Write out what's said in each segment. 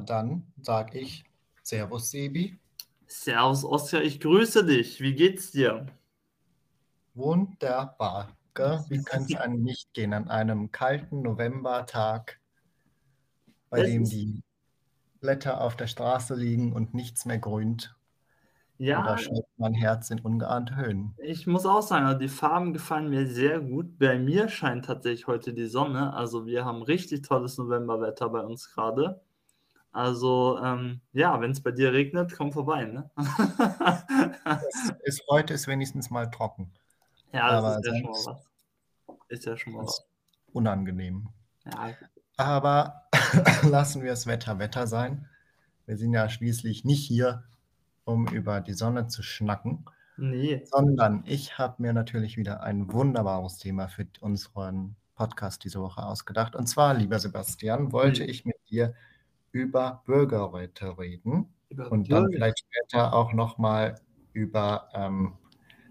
Dann sage ich Servus, Sebi. Servus, Oskar, ich grüße dich. Wie geht's dir? Wunderbar. Gell? Wie kann es einem nicht gehen an einem kalten Novembertag, bei Es dem die Blätter auf der Straße liegen und nichts mehr grünt? Und da ja, schlägt mein Herz in ungeahnte Höhen. ich muss auch sagen, also die Farben gefallen mir sehr gut. Bei mir scheint tatsächlich heute die Sonne. Also wir haben richtig tolles Novemberwetter bei uns gerade. Also ähm, ja, wenn es bei dir regnet, komm vorbei, ne? Es ist, heute ist wenigstens mal trocken, Ja, das aber ist ja schon mal was. Ist ja schon mal was. unangenehm. Ja, Aber lassen wir das Wetter Wetter sein. Wir sind ja schließlich nicht hier, um über die Sonne zu schnacken, nee. sondern ich habe mir natürlich wieder ein wunderbares Thema für unseren Podcast diese Woche ausgedacht. Und zwar, lieber Sebastian, wollte Hm. ich mit dir über Bürgerräte reden Über und dann vielleicht später auch nochmal über ähm,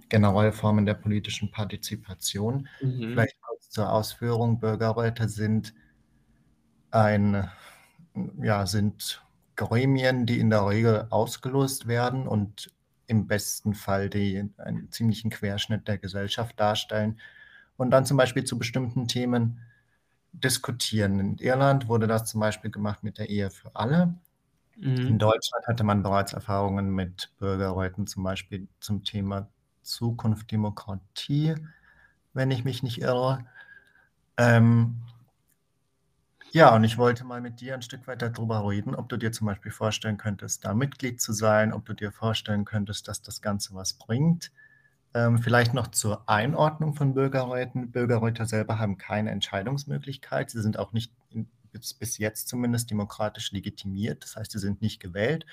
generelle Formen der politischen Partizipation. Mhm. Vielleicht kurz zur Ausführung. Bürgerräte sind ein, ja, sind Gremien, die in der Regel ausgelost werden und im besten Fall die einen ziemlichen Querschnitt der Gesellschaft darstellen und dann zum Beispiel zu bestimmten Themen diskutieren. In Irland wurde das zum Beispiel gemacht mit der Ehe für alle. In Mhm. Deutschland hatte man bereits Erfahrungen mit Bürgerräten, zum Beispiel zum Thema Zukunft Demokratie, wenn ich mich nicht irre. Ähm, ja, und ich wollte mal mit dir ein Stück weit darüber reden, ob du dir zum Beispiel vorstellen könntest, da Mitglied zu sein, ob du dir vorstellen könntest, dass das Ganze was bringt. Ähm, vielleicht noch zur Einordnung von Bürgerräten. Bürgerräte selber haben keine Entscheidungsmöglichkeit. Sie sind auch nicht in, bis, bis jetzt zumindest demokratisch legitimiert. Das heißt, sie sind nicht gewählt,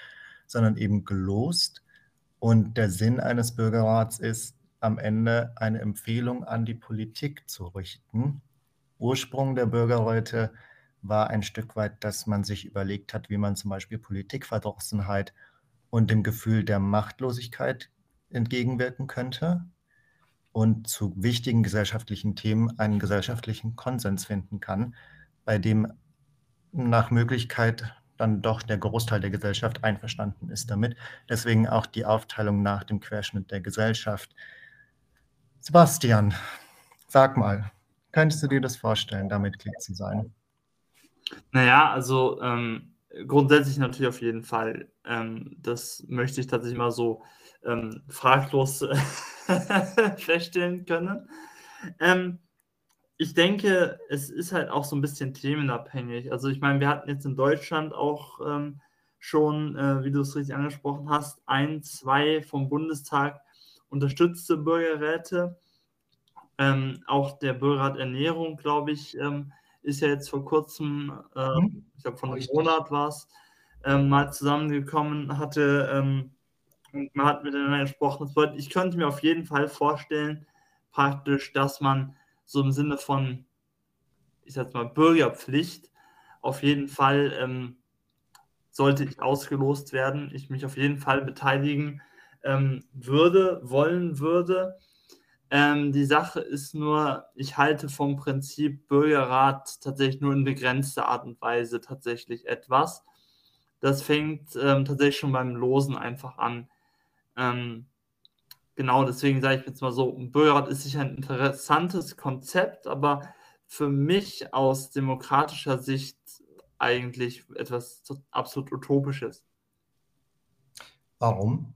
sondern eben gelost. Und der Sinn eines Bürgerrats ist, am Ende eine Empfehlung an die Politik zu richten. Ursprung der Bürgerräte war ein Stück weit, dass man sich überlegt hat, wie man zum Beispiel Politikverdrossenheit und dem Gefühl der Machtlosigkeit entgegenwirken könnte und zu wichtigen gesellschaftlichen Themen einen gesellschaftlichen Konsens finden kann, bei dem nach Möglichkeit dann doch der Großteil der Gesellschaft einverstanden ist damit. Deswegen auch die Aufteilung nach dem Querschnitt der Gesellschaft. Sebastian, sag mal, könntest du dir das vorstellen, da Mitglied zu sein? Naja, also ähm, grundsätzlich natürlich auf jeden Fall. Ähm, das möchte ich tatsächlich mal so ähm, fraglos feststellen können. Ähm, ich denke, es ist halt auch so ein bisschen themenabhängig. Also ich meine, wir hatten jetzt in Deutschland auch ähm, schon, äh, wie du es richtig angesprochen hast, ein, zwei vom Bundestag unterstützte Bürgerräte. Ähm, auch der Bürgerrat Ernährung, glaube ich, ähm, ist ja jetzt vor kurzem, äh, Hm? ich glaube, von einem. Monat war es, ähm, mal zusammengekommen, hatte ähm, und man hat miteinander gesprochen. Ich könnte mir auf jeden Fall vorstellen, praktisch, dass man so im Sinne von, ich sag mal, Bürgerpflicht, auf jeden Fall ähm, sollte ich ausgelost werden, ich mich auf jeden Fall beteiligen ähm, würde, wollen würde. Ähm, die Sache ist nur, ich halte vom Prinzip Bürgerrat tatsächlich nur in begrenzter Art und Weise tatsächlich etwas. Das fängt ähm, tatsächlich schon beim Losen einfach an. Ähm, genau, deswegen sage ich jetzt mal so, ein Bürgerrat ist sicher ein interessantes Konzept, aber für mich aus demokratischer Sicht eigentlich etwas so absolut Utopisches. Warum?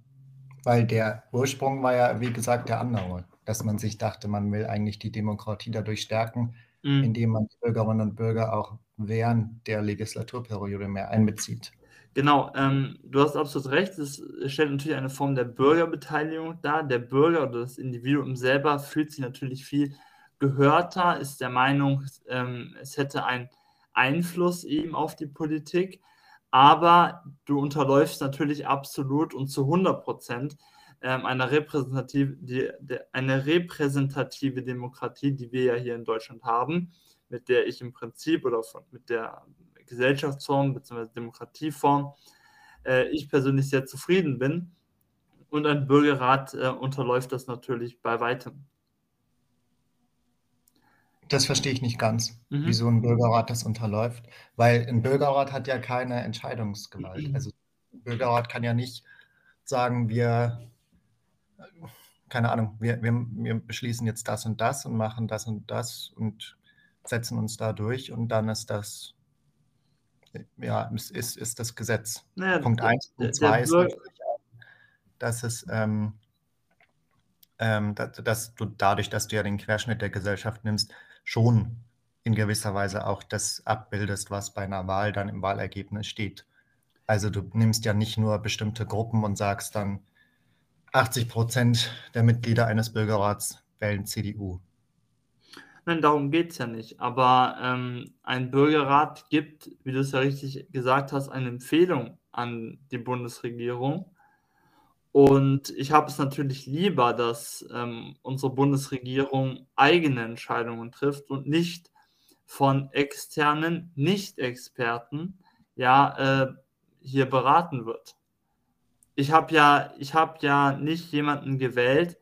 Weil der Ursprung war ja, wie gesagt, der andere, dass man sich dachte, man will eigentlich die Demokratie dadurch stärken, Mhm. indem man die Bürgerinnen und Bürger auch während der Legislaturperiode mehr einbezieht. Genau, ähm, du hast absolut recht. Es stellt natürlich eine Form der Bürgerbeteiligung dar. Der Bürger oder das Individuum selber fühlt sich natürlich viel gehörter, ist der Meinung, ähm, es hätte einen Einfluss eben auf die Politik. Aber du unterläufst natürlich absolut und zu 100 Prozent ähm, eine, repräsentative, die, de, eine repräsentative Demokratie, die wir ja hier in Deutschland haben, mit der ich im Prinzip oder von, mit der Gesellschaftsform bzw. Demokratieform äh, ich persönlich sehr zufrieden bin. Und ein Bürgerrat äh, unterläuft das natürlich bei weitem. das verstehe ich nicht ganz, mhm. wie so ein Bürgerrat das unterläuft, weil ein Bürgerrat hat ja keine Entscheidungsgewalt. Mhm. Also ein Bürgerrat kann ja nicht sagen, wir, keine Ahnung, wir, wir, wir beschließen jetzt das und das und machen das und das und setzen uns da durch und dann ist das ja, ist, ist das Gesetz. Naja, Punkt 1. Punkt 2 ist natürlich, dass es ähm, ähm, dass, dass, du dadurch, dass du ja den Querschnitt der Gesellschaft nimmst, schon in gewisser Weise auch das abbildest, was bei einer Wahl dann im Wahlergebnis steht. Also du nimmst ja nicht nur bestimmte Gruppen und sagst dann, 80 Prozent der Mitglieder eines Bürgerrats wählen CDU. Nein, darum geht es ja nicht. Aber ähm, ein Bürgerrat gibt, wie du es ja richtig gesagt hast, eine Empfehlung an die Bundesregierung. Und ich habe es natürlich lieber, dass ähm, unsere Bundesregierung eigene Entscheidungen trifft und nicht von externen Nicht-Experten ja, äh, hier beraten wird. Ich habe ja, hab ja nicht jemanden gewählt,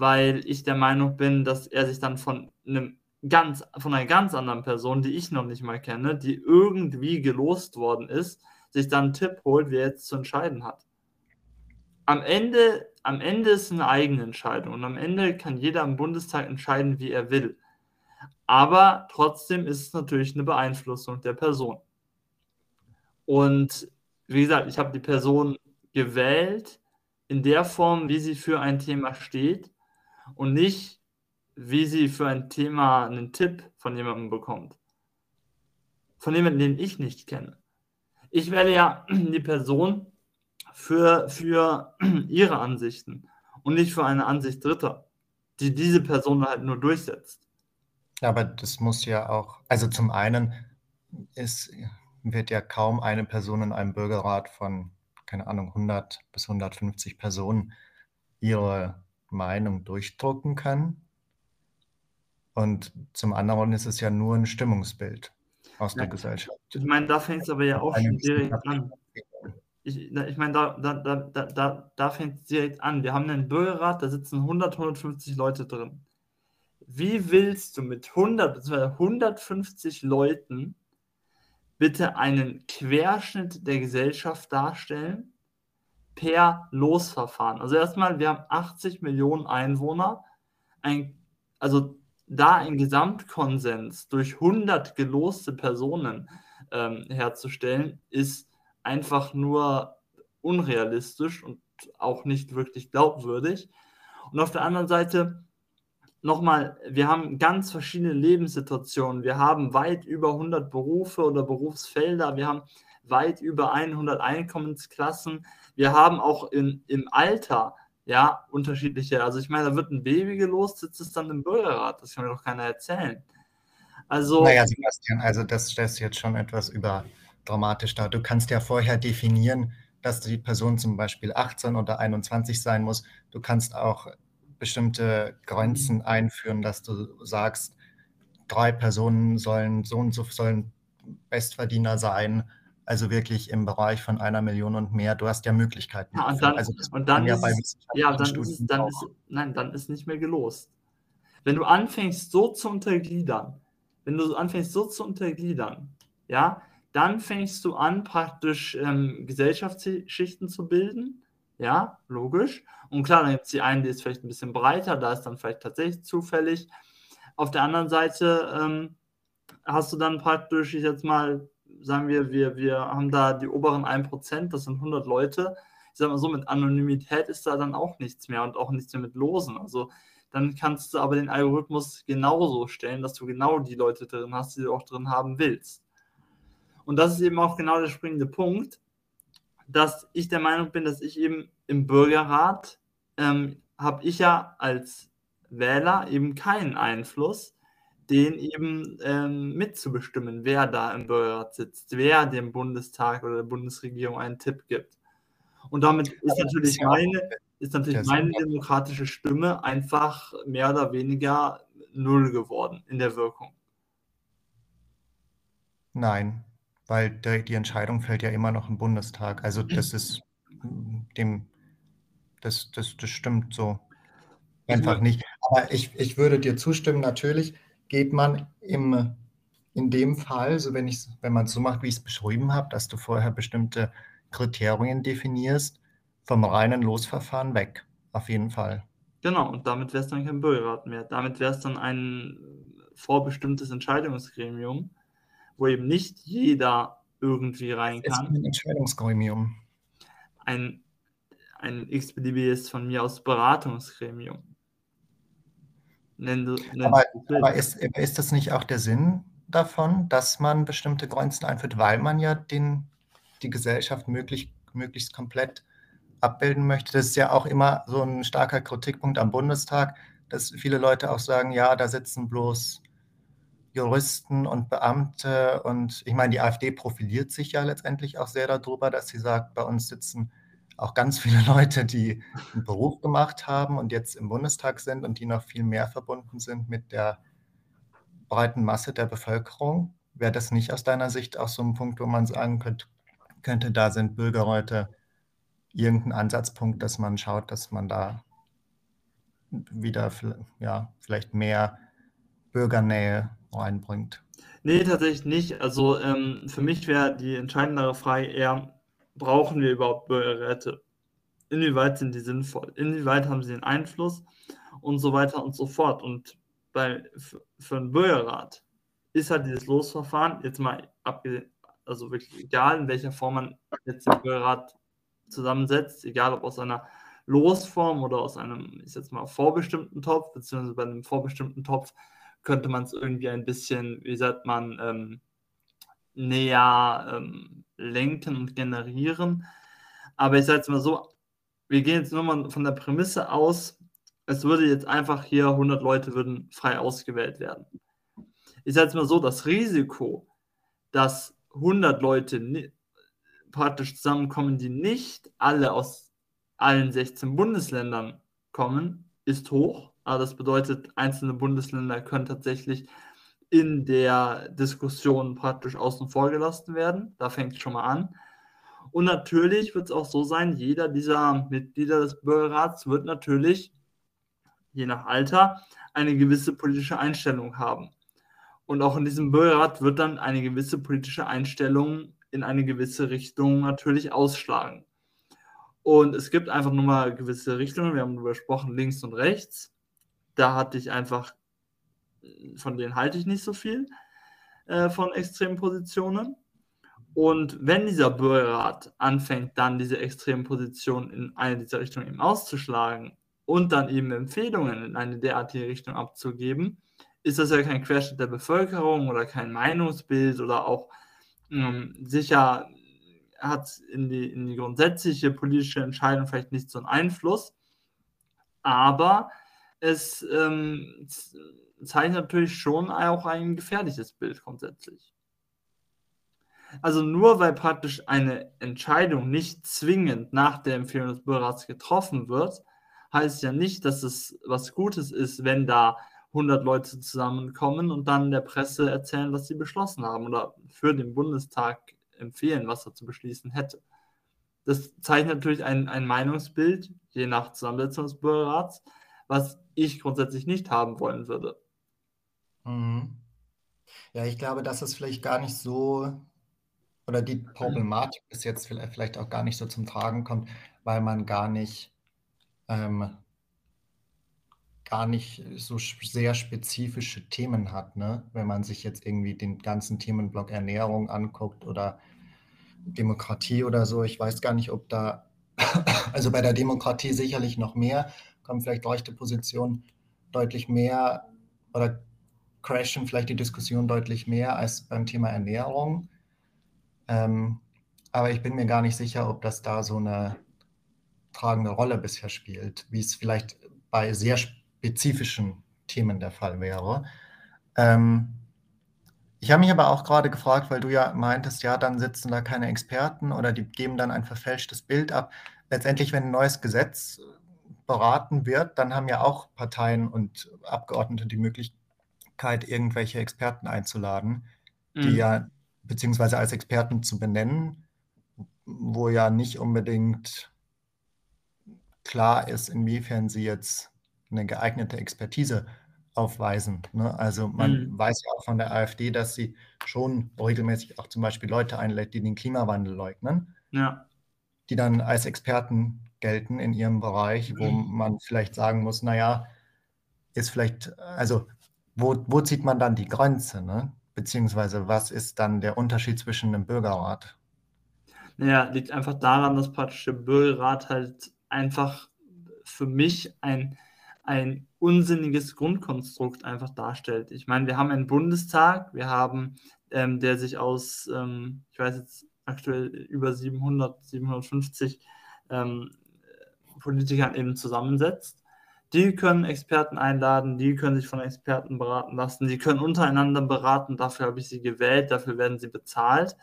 weil ich der Meinung bin, dass er sich dann von einem ganz, von einer ganz anderen Person, die ich noch nicht mal kenne, die irgendwie gelost worden ist, sich dann einen Tipp holt, wie er jetzt zu entscheiden hat am Ende, am Ende ist eine eigene Entscheidung und am Ende kann jeder im Bundestag entscheiden, wie er will. Aber trotzdem ist es natürlich eine Beeinflussung der Person. Und wie gesagt, ich habe die Person gewählt in der Form, wie sie für ein Thema steht und nicht, wie sie für ein Thema einen Tipp von jemandem bekommt. Von jemandem, den ich nicht kenne. Ich werde ja die Person für, für ihre Ansichten und nicht für eine Ansicht Dritter, die diese Person halt nur durchsetzt. Ja, aber das muss ja auch, also zum einen ist, wird ja kaum eine Person in einem Bürgerrat von, keine Ahnung, 100 bis 150 Personen ihre Meinung durchdrucken können. Und zum anderen ist es ja nur ein Stimmungsbild aus ja, der Gesellschaft. Ich meine, da fängt es aber ja auch schon direkt an ich, ich meine, da, da, da, da, da fängt es direkt an. Wir haben einen Bürgerrat, da sitzen 100, 150 Leute drin. Wie willst du mit 100 bzw. 150 Leuten bitte einen Querschnitt der Gesellschaft darstellen per Losverfahren? Also erstmal, wir haben 80 Millionen Einwohner. Ein, also da ein Gesamtkonsens durch 100 geloste Personen ähm, herzustellen, ist einfach nur unrealistisch und auch nicht wirklich glaubwürdig. Und auf der anderen Seite nochmal, wir haben ganz verschiedene Lebenssituationen. Wir haben weit über 100 Berufe oder Berufsfelder. Wir haben weit über 100 Einkommensklassen. Wir haben auch in, im Alter ja unterschiedliche. Also ich meine, da wird ein Baby gelost, sitzt es dann im Bürgerrat. Das kann mir doch keiner erzählen. Also, naja, Sebastian, also das ist jetzt schon etwas über dramatisch dar. Du kannst ja vorher definieren, dass die Person zum Beispiel 18 oder 21 sein muss. Du kannst auch bestimmte Grenzen einführen, dass du sagst, drei Personen sollen so und so sollen Bestverdiener sein, also wirklich im Bereich von einer Million und mehr. Du hast ja Möglichkeiten. Ja, und dann, also und dann ja ist, ja, dann ist, dann ist, nein, dann ist nicht mehr gelost. Wenn du anfängst, so zu untergliedern, wenn du anfängst, so zu untergliedern, ja, dann fängst du an, praktisch ähm, Gesellschaftsschichten zu bilden. Ja, logisch. Und klar, dann gibt es die einen, die ist vielleicht ein bisschen breiter, da ist dann vielleicht tatsächlich zufällig. Auf der anderen Seite ähm, hast du dann praktisch, ich jetzt mal, sagen wir, wir, wir haben da die oberen 1%, das sind 100 Leute. Ich sag mal so, mit Anonymität ist da dann auch nichts mehr und auch nichts mehr mit Losen. Also dann kannst du aber den Algorithmus genauso stellen, dass du genau die Leute drin hast, die du auch drin haben willst. Und das ist eben auch genau der springende Punkt, dass ich der Meinung bin, dass ich eben im Bürgerrat ähm, habe ich ja als Wähler eben keinen Einfluss, den eben ähm, mitzubestimmen, wer da im Bürgerrat sitzt, wer dem Bundestag oder der Bundesregierung einen Tipp gibt. Und damit ist natürlich meine, ist natürlich meine demokratische Stimme einfach mehr oder weniger null geworden in der Wirkung. Nein, weil die Entscheidung fällt ja immer noch im Bundestag. Also das ist dem, das, das, das stimmt so einfach nicht. Aber ich, ich würde dir zustimmen, natürlich, geht man im, in dem Fall, so wenn, wenn man es so macht, wie ich es beschrieben habe, dass du vorher bestimmte Kriterien definierst, vom reinen Losverfahren weg. Auf jeden Fall. Genau, und damit wäre es dann kein Bürgerrat mehr. Damit wäre es dann ein vorbestimmtes Entscheidungsgremium, wo eben nicht jeder irgendwie rein kann. ist ein Entscheidungsgremium. Ein, ein x-beliebiges von mir aus Beratungsgremium. Nenn, nenn aber, aber ist, ist das nicht auch der Sinn davon, dass man bestimmte Grenzen einführt, weil man ja den, die Gesellschaft möglich, möglichst komplett abbilden möchte? Das ist ja auch immer so ein starker Kritikpunkt am Bundestag, dass viele Leute auch sagen, ja, da sitzen bloß Juristen und Beamte und ich meine, die AfD profiliert sich ja letztendlich auch sehr darüber, dass sie sagt, bei uns sitzen auch ganz viele Leute, die einen Beruf gemacht haben und jetzt im Bundestag sind und die noch viel mehr verbunden sind mit der breiten Masse der Bevölkerung. Wäre das nicht aus deiner Sicht auch so ein Punkt, wo man sagen könnte, könnte da sind Bürgerräte irgendein Ansatzpunkt, dass man schaut, dass man da wieder ja, vielleicht mehr Bürgernähe reinbringt? Nee, tatsächlich nicht. Also ähm, für mich wäre die entscheidendere Frage eher, brauchen wir überhaupt Bürgerräte? Inwieweit sind die sinnvoll? Inwieweit haben sie einen Einfluss? Und so weiter und so fort. Und bei, für einen Bürgerrat ist halt dieses Losverfahren, jetzt mal abgesehen, also wirklich egal, in welcher Form man jetzt den Bürgerrat zusammensetzt, egal ob aus einer Losform oder aus einem, ich jetzt mal, vorbestimmten Topf, beziehungsweise bei einem vorbestimmten Topf könnte man es irgendwie ein bisschen, wie sagt man, ähm, näher ähm, lenken und generieren. Aber ich sage jetzt mal so, wir gehen jetzt nur mal von der Prämisse aus, es würde jetzt einfach hier 100 Leute würden frei ausgewählt werden. Ich sage jetzt mal so, das Risiko, dass 100 Leute praktisch zusammenkommen, die nicht alle aus allen 16 Bundesländern kommen, ist hoch. Aber das bedeutet, einzelne Bundesländer können tatsächlich in der Diskussion praktisch außen vor gelassen werden. Da fängt es schon mal an. Und natürlich wird es auch so sein, jeder dieser Mitglieder des Bürgerrats wird natürlich, je nach Alter, eine gewisse politische Einstellung haben. Und auch in diesem Bürgerrat wird dann eine gewisse politische Einstellung in eine gewisse Richtung natürlich ausschlagen. Und es gibt einfach nur mal gewisse Richtungen, wir haben darüber gesprochen, links und rechts. Da hatte ich einfach, von denen halte ich nicht so viel, äh, von extremen Positionen. Und wenn dieser Bürgerrat anfängt, dann diese extremen Positionen in eine dieser Richtungen eben auszuschlagen und dann eben Empfehlungen in eine derartige Richtung abzugeben, ist das ja kein Querschnitt der Bevölkerung oder kein Meinungsbild oder auch ähm, sicher hat in die, in die grundsätzliche politische Entscheidung vielleicht nicht so einen Einfluss, aber es ähm, zeigt natürlich schon auch ein gefährliches Bild grundsätzlich. Also nur weil praktisch eine Entscheidung nicht zwingend nach der Empfehlung des Bürgerrats getroffen wird, heißt ja nicht, dass es was Gutes ist, wenn da 100 Leute zusammenkommen und dann der Presse erzählen, was sie beschlossen haben oder für den Bundestag empfehlen, was er zu beschließen hätte. Das zeichnet natürlich ein, ein Meinungsbild, je nach Zusammensetzung des Bürgerrats, was ich grundsätzlich nicht haben wollen würde. Mhm. Ja, ich glaube, dass es vielleicht gar nicht so, oder die Problematik bis jetzt vielleicht auch gar nicht so zum Tragen kommt, weil man gar nicht ähm, gar nicht so sehr spezifische Themen hat, ne? Wenn man sich jetzt irgendwie den ganzen Themenblock Ernährung anguckt oder Demokratie oder so. Ich weiß gar nicht, ob da, also bei der Demokratie sicherlich noch mehr, kommen vielleicht rechte Positionen deutlich mehr oder crashen vielleicht die Diskussion deutlich mehr als beim Thema Ernährung. Ähm, aber ich bin mir gar nicht sicher, ob das da so eine tragende Rolle bisher spielt, wie es vielleicht bei sehr spezifischen Themen der Fall wäre. Ähm, ich habe mich aber auch gerade gefragt, weil du ja meintest, ja, dann sitzen da keine Experten oder die geben dann ein verfälschtes Bild ab. Letztendlich, wenn ein neues Gesetz beraten wird, dann haben ja auch Parteien und Abgeordnete die Möglichkeit, irgendwelche Experten einzuladen, mhm. die ja, beziehungsweise als Experten zu benennen, wo ja nicht unbedingt klar ist, inwiefern sie jetzt eine geeignete Expertise aufweisen. Ne? Also man mhm. weiß ja auch von der AfD, dass sie schon regelmäßig auch zum Beispiel Leute einlädt, die den Klimawandel leugnen, ja. die dann als Experten gelten in ihrem Bereich, wo mhm. man vielleicht sagen muss, naja, ist vielleicht, also wo, wo zieht man dann die Grenze? Ne? Beziehungsweise was ist dann der Unterschied zwischen einem Bürgerrat? Naja, liegt einfach daran, dass praktisch der Bürgerrat halt einfach für mich ein, ein unsinniges Grundkonstrukt einfach darstellt. Ich meine, wir haben einen Bundestag, wir haben, ähm, der sich aus, ähm, ich weiß jetzt aktuell über 700, 750 ähm, Politikern eben zusammensetzt. Die können Experten einladen, die können sich von Experten beraten lassen, die können untereinander beraten, dafür habe ich sie gewählt, dafür werden sie bezahlt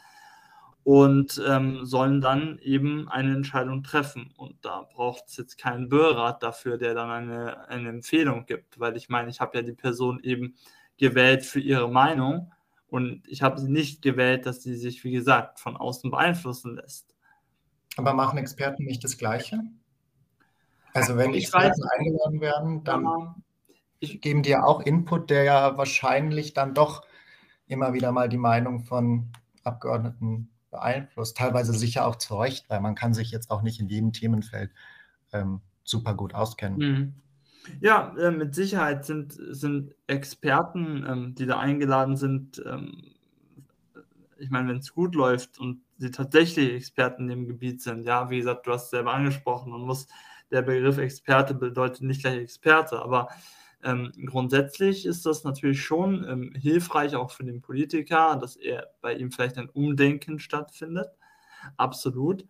und ähm, sollen dann eben eine Entscheidung treffen. Und da braucht es jetzt keinen Bürgerrat dafür, der dann eine, eine Empfehlung gibt, weil ich meine, ich habe ja die Person eben gewählt für ihre Meinung und ich habe sie nicht gewählt, dass sie sich, wie gesagt, von außen beeinflussen lässt. Aber machen Experten nicht das Gleiche? Also wenn ich Experten weiß, eingeladen werden, dann ich, geben die ja auch Input, der ja wahrscheinlich dann doch immer wieder mal die Meinung von Abgeordneten beeinflusst. Teilweise sicher auch zu Recht, weil man kann sich jetzt auch nicht in jedem Themenfeld ähm, super gut auskennen. Mhm. Ja, äh, mit Sicherheit sind, sind Experten, ähm, die da eingeladen sind, ähm, ich meine, wenn es gut läuft und sie tatsächlich Experten in dem Gebiet sind, ja, wie gesagt, du hast es selber angesprochen, man muss der Begriff Experte bedeutet nicht gleich Experte, aber ähm, grundsätzlich ist das natürlich schon ähm, hilfreich auch für den Politiker, dass er bei ihm vielleicht ein Umdenken stattfindet. Absolut.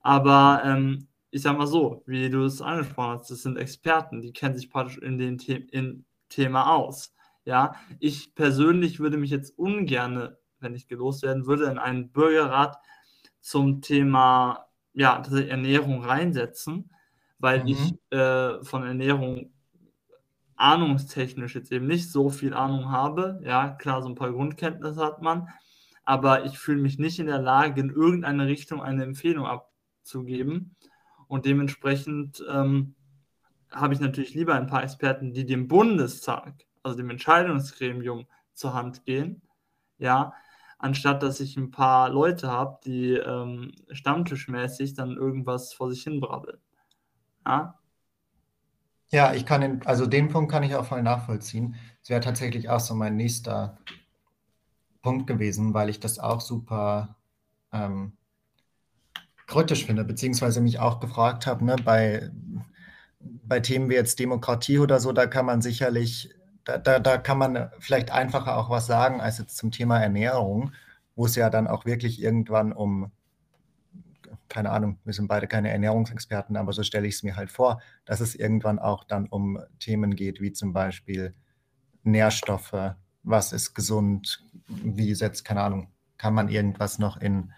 Aber ähm, ich sage mal so, wie du es angesprochen hast, das sind Experten, die kennen sich praktisch in dem The in Thema aus. Ja, ich persönlich würde mich jetzt ungern, wenn ich gelost werden würde, in einen Bürgerrat zum Thema ja, Ernährung reinsetzen, weil mhm. ich äh, von Ernährung ahnungstechnisch jetzt eben nicht so viel Ahnung habe. Ja, klar, so ein paar Grundkenntnisse hat man, aber ich fühle mich nicht in der Lage, in irgendeine Richtung eine Empfehlung abzugeben. Und dementsprechend ähm, habe ich natürlich lieber ein paar Experten, die dem Bundestag, also dem Entscheidungsgremium, zur Hand gehen. Ja, anstatt dass ich ein paar Leute habe, die ähm, stammtischmäßig dann irgendwas vor sich hin brabbeln. Ja? Ja, ich kann den, also den Punkt kann ich auch voll nachvollziehen. Es wäre tatsächlich auch so mein nächster Punkt gewesen, weil ich das auch super ähm, kritisch finde, beziehungsweise mich auch gefragt habe, ne, bei, bei Themen wie jetzt Demokratie oder so, da kann man sicherlich, da, da, da kann man vielleicht einfacher auch was sagen als jetzt zum Thema Ernährung, wo es ja dann auch wirklich irgendwann um keine Ahnung, wir sind beide keine Ernährungsexperten, aber so stelle ich es mir halt vor, dass es irgendwann auch dann um Themen geht, wie zum Beispiel Nährstoffe, was ist gesund, wie setzt, keine Ahnung, kann man irgendwas noch in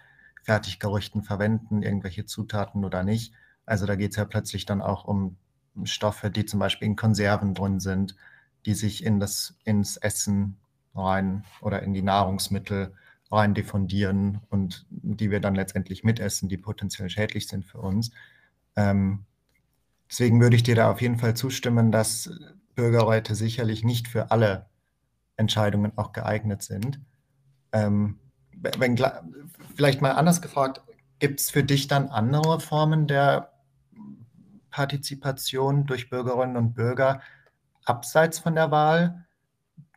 Fertiggerüchten verwenden, irgendwelche Zutaten oder nicht. Also da geht es ja plötzlich dann auch um Stoffe, die zum Beispiel in Konserven drin sind, die sich in das, ins Essen rein oder in die Nahrungsmittel rein diffundieren und die wir dann letztendlich mitessen, die potenziell schädlich sind für uns. Ähm, deswegen würde ich dir da auf jeden Fall zustimmen, dass Bürgerräte sicherlich nicht für alle Entscheidungen auch geeignet sind. Ähm, wenn, vielleicht mal anders gefragt, gibt es für dich dann andere Formen der Partizipation durch Bürgerinnen und Bürger abseits von der Wahl,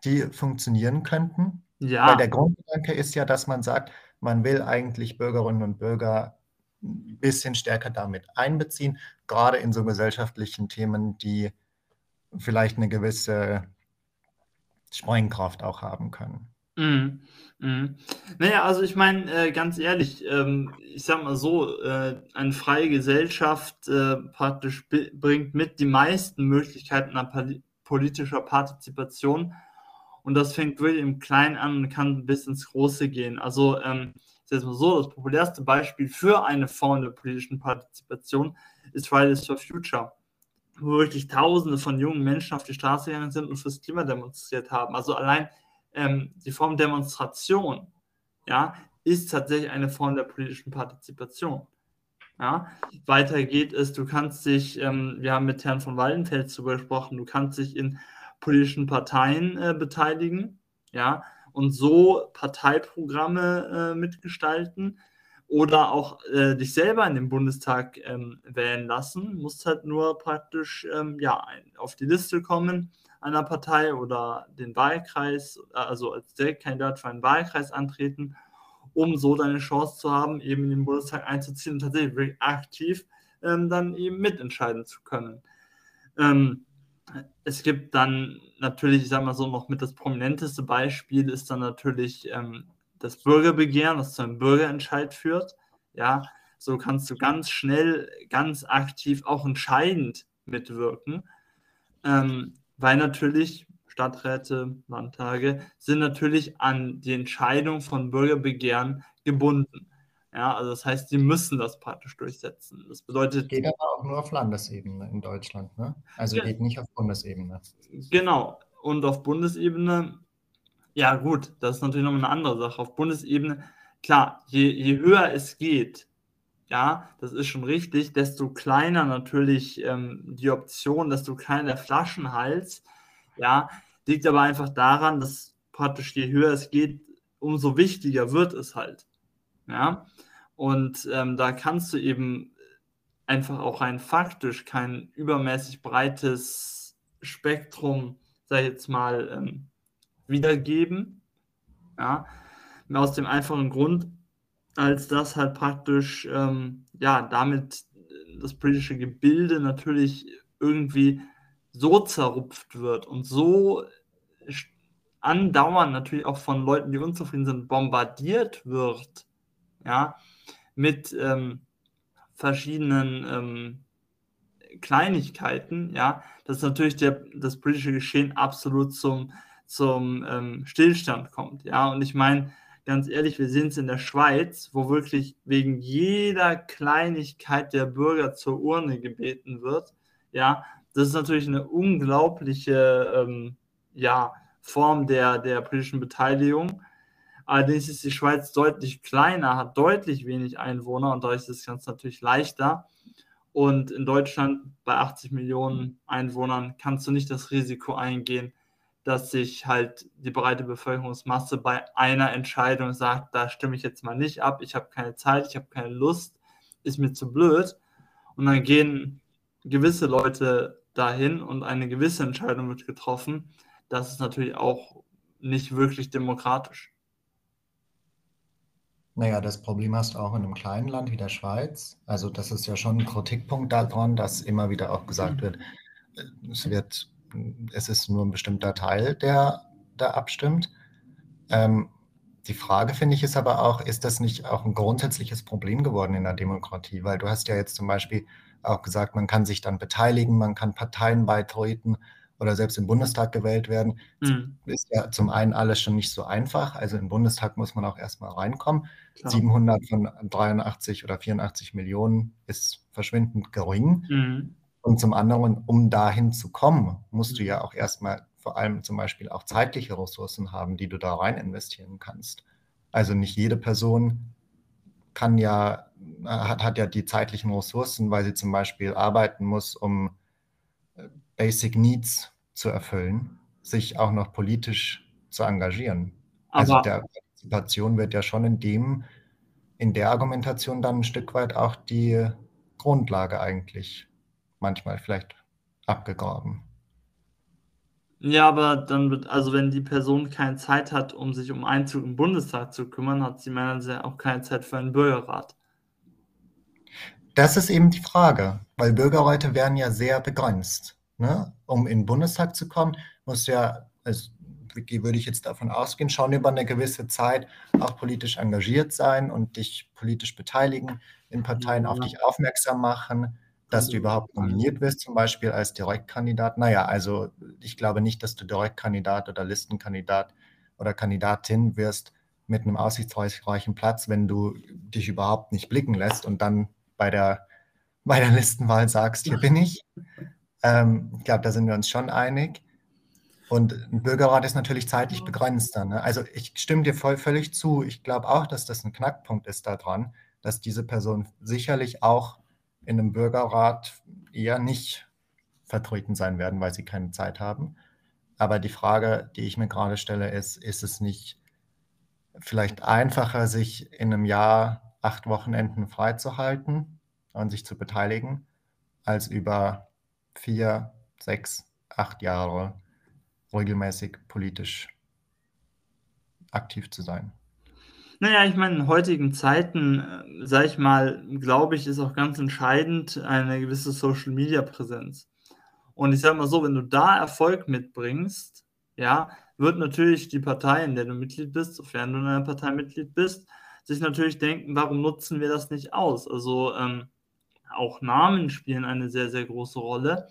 die funktionieren könnten? Ja. Weil der Grundgedanke ist ja, dass man sagt, man will eigentlich Bürgerinnen und Bürger ein bisschen stärker damit einbeziehen, gerade in so gesellschaftlichen Themen, die vielleicht eine gewisse Sprengkraft auch haben können. Mhm. Mhm. Naja, also ich meine, äh, ganz ehrlich, ähm, ich sag mal so, äh, eine freie Gesellschaft äh, praktisch bringt mit die meisten Möglichkeiten an politischer Partizipation und das fängt wirklich im Kleinen an und kann bis ins Große gehen. Also, ähm, ich sage mal so, das populärste Beispiel für eine Form der politischen Partizipation ist Fridays for Future, wo wirklich Tausende von jungen Menschen auf die Straße gegangen sind und fürs Klima demonstriert haben. Also allein ähm, die Form Demonstration ja, ist tatsächlich eine Form der politischen Partizipation. Ja, weiter geht es, du kannst dich, ähm, wir haben mit Herrn von Waldenfels darüber gesprochen, du kannst dich in politischen Parteien äh, beteiligen, ja, und so Parteiprogramme äh, mitgestalten oder auch äh, dich selber in den Bundestag ähm, wählen lassen, musst halt nur praktisch ähm, ja, auf die Liste kommen einer Partei oder den Wahlkreis, also als Direktkandidat für einen Wahlkreis antreten, um so deine Chance zu haben, eben in den Bundestag einzuziehen und tatsächlich aktiv ähm, dann eben mitentscheiden zu können. Ähm, es gibt dann natürlich, ich sage mal so, noch mit das prominenteste Beispiel ist dann natürlich ähm, das Bürgerbegehren, das zu einem Bürgerentscheid führt. Ja, so kannst du ganz schnell, ganz aktiv, auch entscheidend mitwirken, ähm, weil natürlich Stadträte, Landtage sind natürlich an die Entscheidung von Bürgerbegehren gebunden. Ja, also das heißt, sie müssen das praktisch durchsetzen. Das bedeutet. Geht aber auch nur auf Landesebene in Deutschland, ne? Also ja, geht nicht auf Bundesebene. Genau. Und auf Bundesebene, ja gut, das ist natürlich nochmal eine andere Sache. Auf Bundesebene, klar, je, je höher es geht, ja, das ist schon richtig, desto kleiner natürlich ähm, die Option, desto kleiner der Flaschenhals, ja, liegt aber einfach daran, dass praktisch je höher es geht, umso wichtiger wird es halt. Ja, und ähm, da kannst du eben einfach auch rein faktisch kein übermäßig breites Spektrum, sag ich jetzt mal, ähm, wiedergeben. Ja, aus dem einfachen Grund, als dass halt praktisch, ähm, ja, damit das politische Gebilde natürlich irgendwie so zerrupft wird und so andauernd natürlich auch von Leuten, die unzufrieden sind, bombardiert wird, ja, mit ähm, verschiedenen ähm, Kleinigkeiten, ja, dass natürlich der, das politische Geschehen absolut zum, zum ähm, Stillstand kommt, ja, und ich meine, ganz ehrlich, wir sehen es in der Schweiz, wo wirklich wegen jeder Kleinigkeit der Bürger zur Urne gebeten wird, ja, das ist natürlich eine unglaubliche, ähm, ja, Form der, der politischen Beteiligung, Allerdings ist die Schweiz deutlich kleiner, hat deutlich wenig Einwohner und dadurch ist das Ganze natürlich leichter. Und in Deutschland bei 80 Millionen Einwohnern kannst du nicht das Risiko eingehen, dass sich halt die breite Bevölkerungsmasse bei einer Entscheidung sagt, da stimme ich jetzt mal nicht ab, ich habe keine Zeit, ich habe keine Lust, ist mir zu blöd. Und dann gehen gewisse Leute dahin und eine gewisse Entscheidung wird getroffen. Das ist natürlich auch nicht wirklich demokratisch. Naja, das Problem hast du auch in einem kleinen Land wie der Schweiz. Also das ist ja schon ein Kritikpunkt daran, dass immer wieder auch gesagt wird, äh, es wird, es ist nur ein bestimmter Teil, der da abstimmt. Ähm, die Frage, finde ich, ist aber auch, ist das nicht auch ein grundsätzliches Problem geworden in der Demokratie? Weil du hast ja jetzt zum Beispiel auch gesagt, man kann sich dann beteiligen, man kann Parteien beitreten oder selbst im Bundestag gewählt werden. Mhm. Ist ja zum einen alles schon nicht so einfach. Also im Bundestag muss man auch erstmal reinkommen. Klar. 700 von 83 oder 84 Millionen ist verschwindend gering. Mhm. Und zum anderen, um dahin zu kommen, musst du ja auch erstmal vor allem zum Beispiel auch zeitliche Ressourcen haben, die du da rein investieren kannst. Also nicht jede Person kann ja, hat, hat ja die zeitlichen Ressourcen, weil sie zum Beispiel arbeiten muss, um äh, Basic Needs zu erfüllen, sich auch noch politisch zu engagieren. Also Aber also der Partizipation wird ja schon in dem, in der Argumentation dann ein Stück weit auch die Grundlage eigentlich manchmal vielleicht abgegraben. Ja, aber dann wird, also wenn die Person keine Zeit hat, um sich um Einzug im Bundestag zu kümmern, hat sie meiner auch keine Zeit für einen Bürgerrat. Das ist eben die Frage, weil Bürgerräte werden ja sehr begrenzt. Ne? Um in den Bundestag zu kommen, muss ja, also würde ich jetzt davon ausgehen, schon über eine gewisse Zeit auch politisch engagiert sein und dich politisch beteiligen, in Parteien auf dich aufmerksam machen, dass du überhaupt nominiert wirst, zum Beispiel als Direktkandidat. Naja, also ich glaube nicht, dass du Direktkandidat oder Listenkandidat oder Kandidatin wirst mit einem aussichtsreichen Platz, wenn du dich überhaupt nicht blicken lässt und dann bei der, bei der Listenwahl sagst, hier bin ich. Ähm, ich glaube, da sind wir uns schon einig. Und ein Bürgerrat ist natürlich zeitlich begrenzter. Ne? Also ich stimme dir voll, völlig zu. Ich glaube auch, dass das ein Knackpunkt ist daran, dass diese Personen sicherlich auch in einem Bürgerrat eher nicht vertreten sein werden, weil sie keine Zeit haben. aber die Frage, die ich mir gerade stelle, ist, ist es nicht vielleicht einfacher, sich in einem Jahr acht Wochenenden freizuhalten und sich zu beteiligen, als über vier, sechs, acht Jahre regelmäßig politisch aktiv zu sein? Naja, ich meine, in heutigen Zeiten, äh, sage ich mal, glaube ich, ist auch ganz entscheidend eine gewisse Social-Media-Präsenz. Und ich sage mal so, wenn du da Erfolg mitbringst, ja, wird natürlich die Partei, in der du Mitglied bist, sofern du in einer Partei Mitglied bist, sich natürlich denken, warum nutzen wir das nicht aus? Also ähm, auch Namen spielen eine sehr, sehr große Rolle.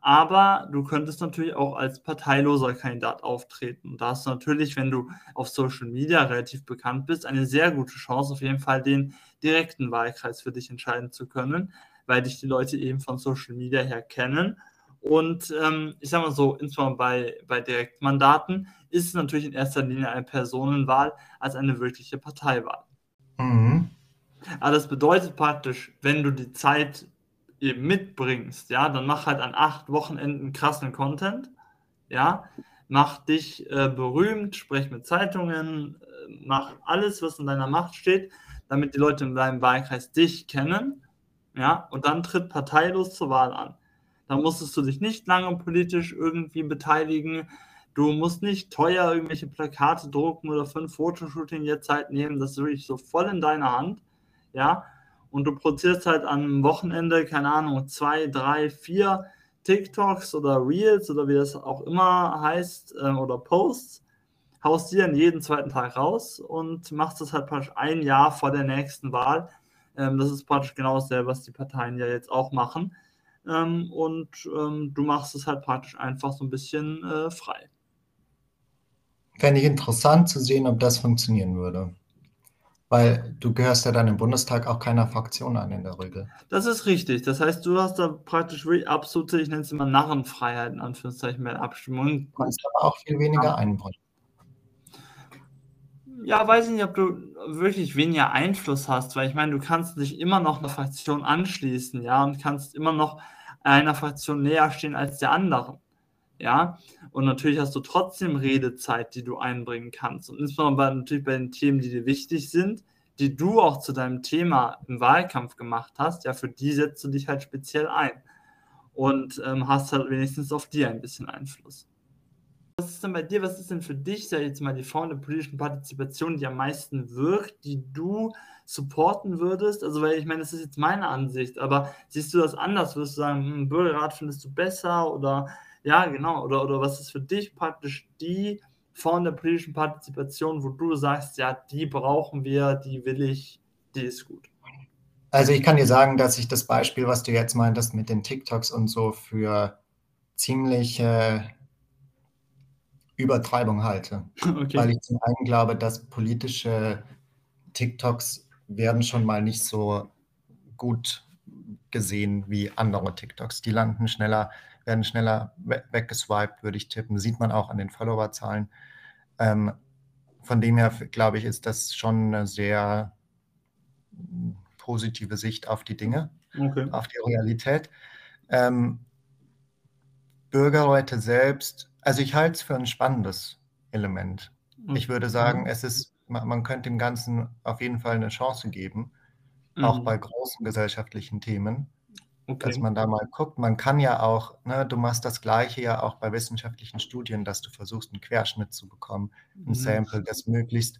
Aber du könntest natürlich auch als parteiloser Kandidat auftreten. Und da hast du natürlich, wenn du auf Social Media relativ bekannt bist, eine sehr gute Chance, auf jeden Fall den direkten Wahlkreis für dich entscheiden zu können, weil dich die Leute eben von Social Media her kennen. Und ähm, ich sage mal so, insbesondere bei, bei Direktmandaten ist es natürlich in erster Linie eine Personenwahl als eine wirkliche Parteiwahl. Mhm. Aber das bedeutet praktisch, wenn du die Zeit eben mitbringst, ja, dann mach halt an acht Wochenenden krassen Content, ja, mach dich äh, berühmt, sprech mit Zeitungen, äh, mach alles, was in deiner Macht steht, damit die Leute in deinem Wahlkreis dich kennen, ja, und dann tritt parteilos zur Wahl an. Da musstest du dich nicht lange politisch irgendwie beteiligen. Du musst nicht teuer irgendwelche Plakate drucken oder für ein Fotoshooting jetzt Zeit nehmen. Das ist wirklich so voll in deiner Hand. Ja, und du produzierst halt am Wochenende, keine Ahnung, zwei, drei, vier TikToks oder Reels oder wie das auch immer heißt äh, oder Posts, haust die dann jeden zweiten Tag raus und machst das halt praktisch ein Jahr vor der nächsten Wahl. Ähm, das ist praktisch genau dasselbe, was die Parteien ja jetzt auch machen. Ähm, und ähm, du machst es halt praktisch einfach so ein bisschen äh, frei. Fände ich interessant zu sehen, ob das funktionieren würde. Weil du gehörst ja dann im Bundestag auch keiner Fraktion an in der Regel. Das ist richtig. Das heißt, du hast da praktisch wirklich absolute, ich nenne es immer Narrenfreiheit, in Anführungszeichen, bei der Abstimmung. Du kannst aber auch viel weniger einbringen. Ja, weiß ich nicht, ob du wirklich weniger Einfluss hast, weil ich meine, du kannst dich immer noch einer Fraktion anschließen, ja, und kannst immer noch einer Fraktion näher stehen als der anderen. Ja, und natürlich hast du trotzdem Redezeit, die du einbringen kannst. Und insbesondere natürlich bei den Themen, die dir wichtig sind, die du auch zu deinem Thema im Wahlkampf gemacht hast, ja, für die setzt du dich halt speziell ein und ähm, hast halt wenigstens auf dir ein bisschen Einfluss. Was ist denn bei dir, was ist denn für dich, sag ich jetzt mal, die Form der politischen Partizipation, die am meisten wirkt, die du supporten würdest? Also, weil ich meine, das ist jetzt meine Ansicht, aber siehst du das anders? Würdest du sagen, hm, Bürgerrat findest du besser oder ja, genau. Oder, oder was ist für dich praktisch die Form der politischen Partizipation, wo du sagst, ja, die brauchen wir, die will ich, die ist gut? Also ich kann dir sagen, dass ich das Beispiel, was du jetzt meintest mit den TikToks und so für ziemliche Übertreibung halte. Okay. Weil ich zum einen glaube, dass politische TikToks werden schon mal nicht so gut gesehen wie andere TikToks. Die landen schneller werden schneller weggeswiped, würde ich tippen. Sieht man auch an den Followerzahlen. Ähm, von dem her, glaube ich, ist das schon eine sehr hm, positive Sicht auf die Dinge, okay. auf die Realität. Ähm, Bürgerräte selbst, also ich halte es für ein spannendes Element. Mhm. Ich würde sagen, es ist, man könnte dem Ganzen auf jeden Fall eine Chance geben, mhm. auch bei großen gesellschaftlichen Themen. Okay. Dass man da mal guckt. Man kann ja auch, ne, du machst das Gleiche ja auch bei wissenschaftlichen Studien, dass du versuchst, einen Querschnitt zu bekommen, ein mhm. Sample, das möglichst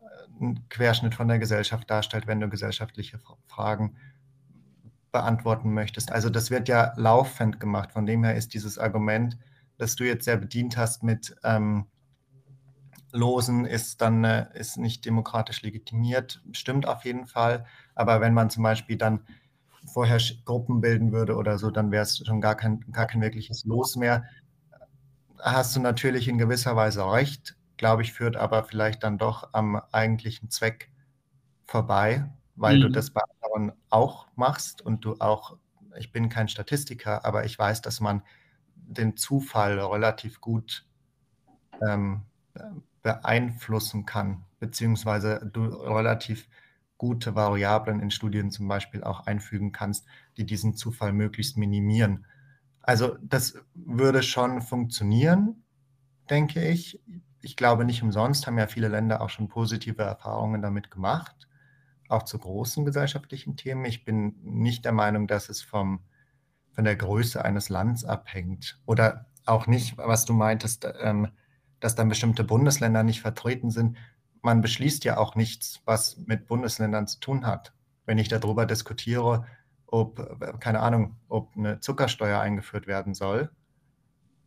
äh, einen Querschnitt von der Gesellschaft darstellt, wenn du gesellschaftliche Fragen beantworten möchtest. Also das wird ja laufend gemacht. Von dem her ist dieses Argument, das du jetzt sehr bedient hast mit ähm, Losen, ist dann äh, ist nicht demokratisch legitimiert. Stimmt auf jeden Fall. Aber wenn man zum Beispiel dann vorher Gruppen bilden würde oder so, dann wäre es schon gar kein, gar kein wirkliches Los mehr. Hast du natürlich in gewisser Weise recht, glaube ich, führt aber vielleicht dann doch am eigentlichen Zweck vorbei, weil mhm. du das bei anderen auch machst und du auch, ich bin kein Statistiker, aber ich weiß, dass man den Zufall relativ gut ähm, beeinflussen kann, beziehungsweise du relativ gute Variablen in Studien zum Beispiel auch einfügen kannst, die diesen Zufall möglichst minimieren. Also das würde schon funktionieren, denke ich. Ich glaube nicht umsonst haben ja viele Länder auch schon positive Erfahrungen damit gemacht, auch zu großen gesellschaftlichen Themen. Ich bin nicht der Meinung, dass es vom, von der Größe eines Landes abhängt oder auch nicht, was du meintest, ähm, dass dann bestimmte Bundesländer nicht vertreten sind. Man beschließt ja auch nichts, was mit Bundesländern zu tun hat. Wenn ich darüber diskutiere, ob, keine Ahnung, ob eine Zuckersteuer eingeführt werden soll,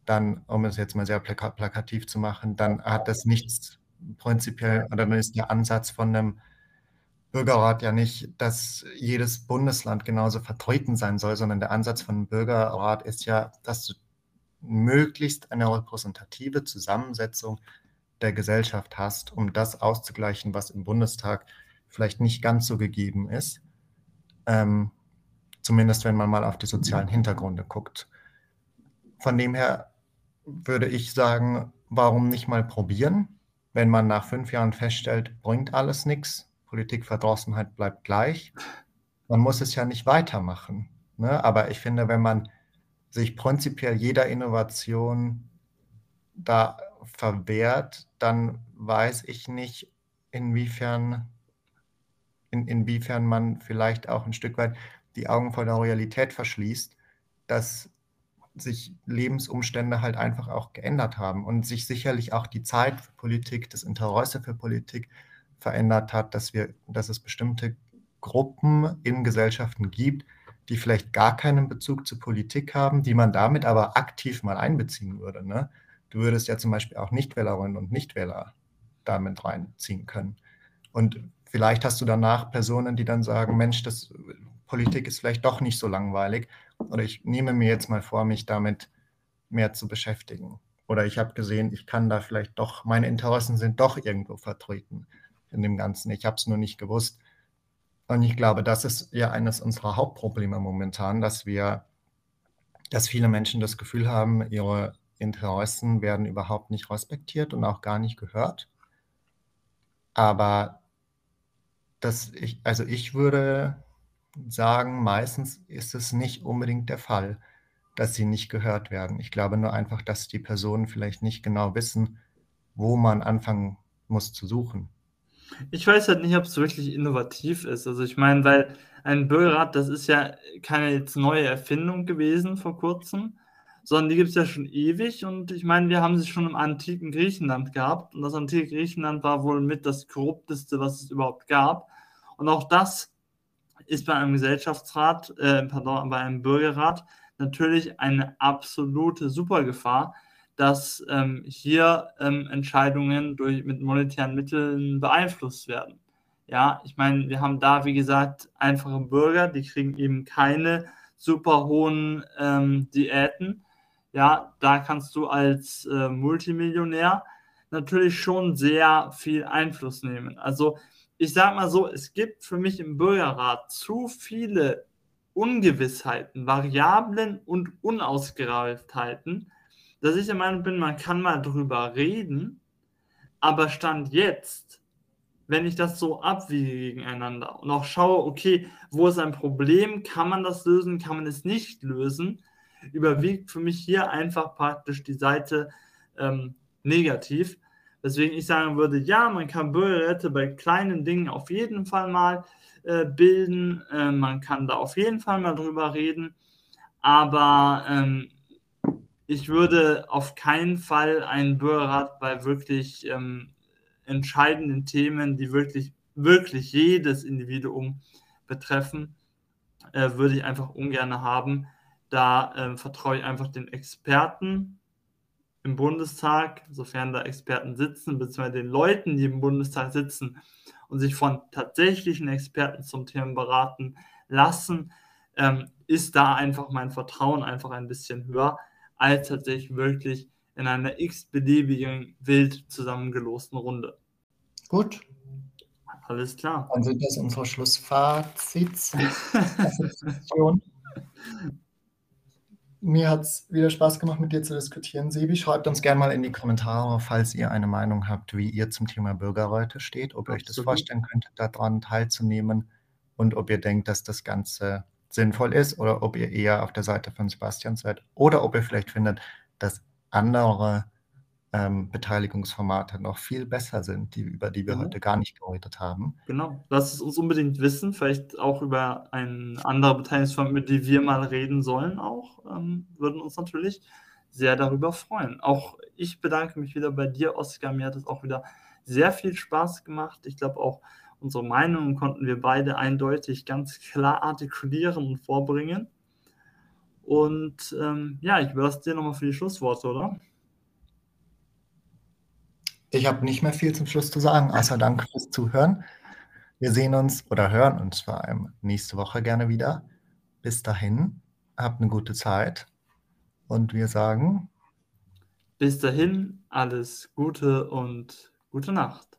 dann, um es jetzt mal sehr plakativ zu machen, dann hat das nichts prinzipiell, oder dann ist der Ansatz von einem Bürgerrat ja nicht, dass jedes Bundesland genauso vertreten sein soll, sondern der Ansatz von einem Bürgerrat ist ja, dass du möglichst eine repräsentative Zusammensetzung der Gesellschaft hast, um das auszugleichen, was im Bundestag vielleicht nicht ganz so gegeben ist. Ähm, zumindest wenn man mal auf die sozialen Hintergründe guckt. Von dem her würde ich sagen, warum nicht mal probieren, wenn man nach fünf Jahren feststellt, bringt alles nichts, Politikverdrossenheit bleibt gleich. Man muss es ja nicht weitermachen. Ne? Aber ich finde, wenn man sich prinzipiell jeder Innovation da verwehrt, dann weiß ich nicht, inwiefern, in, inwiefern man vielleicht auch ein Stück weit die Augen vor der Realität verschließt, dass sich Lebensumstände halt einfach auch geändert haben und sich sicherlich auch die Zeit für Politik, das Interesse für Politik verändert hat, dass wir, dass es bestimmte Gruppen in Gesellschaften gibt, die vielleicht gar keinen Bezug zur Politik haben, die man damit aber aktiv mal einbeziehen würde. Ne? Du würdest ja zum Beispiel auch Nichtwählerinnen und Nichtwähler damit reinziehen können. Und vielleicht hast du danach Personen, die dann sagen, Mensch, das Politik ist vielleicht doch nicht so langweilig oder ich nehme mir jetzt mal vor, mich damit mehr zu beschäftigen. Oder ich habe gesehen, ich kann da vielleicht doch, meine Interessen sind doch irgendwo vertreten in dem Ganzen. Ich habe es nur nicht gewusst. Und ich glaube, das ist ja eines unserer Hauptprobleme momentan, dass wir, dass viele Menschen das Gefühl haben, ihre Interessen werden überhaupt nicht respektiert und auch gar nicht gehört. Aber das ich, also ich würde sagen, meistens ist es nicht unbedingt der Fall, dass sie nicht gehört werden. Ich glaube nur einfach, dass die Personen vielleicht nicht genau wissen, wo man anfangen muss zu suchen. Ich weiß halt nicht, ob es wirklich innovativ ist. Also ich meine, weil ein Bürgerrat, das ist ja keine jetzt neue Erfindung gewesen vor kurzem, sondern die gibt es ja schon ewig. Und ich meine, wir haben sie schon im antiken Griechenland gehabt. Und das antike Griechenland war wohl mit das korrupteste, was es überhaupt gab. Und auch das ist bei einem Gesellschaftsrat, äh, pardon, bei einem Bürgerrat natürlich eine absolute Supergefahr, dass ähm, hier ähm, Entscheidungen durch, mit monetären Mitteln beeinflusst werden. Ja, ich meine, wir haben da, wie gesagt, einfache Bürger, die kriegen eben keine super hohen ähm, Diäten. Ja, da kannst du als äh, Multimillionär natürlich schon sehr viel Einfluss nehmen. Also ich sage mal so, es gibt für mich im Bürgerrat zu viele Ungewissheiten, Variablen und Unausgereiftheiten, dass ich der Meinung bin, man kann mal drüber reden, aber Stand jetzt, wenn ich das so abwiege gegeneinander und auch schaue, okay, wo ist ein Problem, kann man das lösen, kann man es nicht lösen, überwiegt für mich hier einfach praktisch die Seite ähm, negativ. Deswegen ich sagen würde, ja, man kann Bürgerräte bei kleinen Dingen auf jeden Fall mal äh, bilden, äh, man kann da auf jeden Fall mal drüber reden, aber ähm, ich würde auf keinen Fall einen Bürgerrat bei wirklich ähm, entscheidenden Themen, die wirklich, wirklich jedes Individuum betreffen, äh, würde ich einfach ungern haben. Da äh, vertraue ich einfach den Experten im Bundestag, sofern da Experten sitzen, beziehungsweise den Leuten, die im Bundestag sitzen und sich von tatsächlichen Experten zum Thema beraten lassen, ähm, ist da einfach mein Vertrauen einfach ein bisschen höher als tatsächlich wirklich in einer x-beliebigen wild zusammengelosten Runde. Gut. Alles klar. Dann sind das unsere Schlussfazits. Mir hat es wieder Spaß gemacht, mit dir zu diskutieren, Sebi. Schreibt uns gerne mal in die Kommentare, falls ihr eine Meinung habt, wie ihr zum Thema Bürgerräte steht, ob ihr euch das vorstellen könnt, daran teilzunehmen und ob ihr denkt, dass das Ganze sinnvoll ist oder ob ihr eher auf der Seite von Sebastian seid oder ob ihr vielleicht findet, dass andere ähm, Beteiligungsformate noch viel besser sind, die, über die wir Genau. heute gar nicht geredet haben. Genau. Lasst es uns unbedingt wissen, vielleicht auch über eine andere Beteiligungsform, mit die wir mal reden sollen auch. Ähm, würden uns natürlich sehr darüber freuen. Auch ich bedanke mich wieder bei dir, Oskar. Mir hat es auch wieder sehr viel Spaß gemacht. Ich glaube auch unsere Meinungen konnten wir beide eindeutig ganz klar artikulieren und vorbringen. Und ähm, ja, ich überlasse dir nochmal für die Schlussworte, oder? Ich habe nicht mehr viel zum Schluss zu sagen, außer danke fürs Zuhören. Wir sehen uns oder hören uns vor allem nächste Woche gerne wieder. Bis dahin, habt eine gute Zeit und wir sagen bis dahin alles Gute und gute Nacht.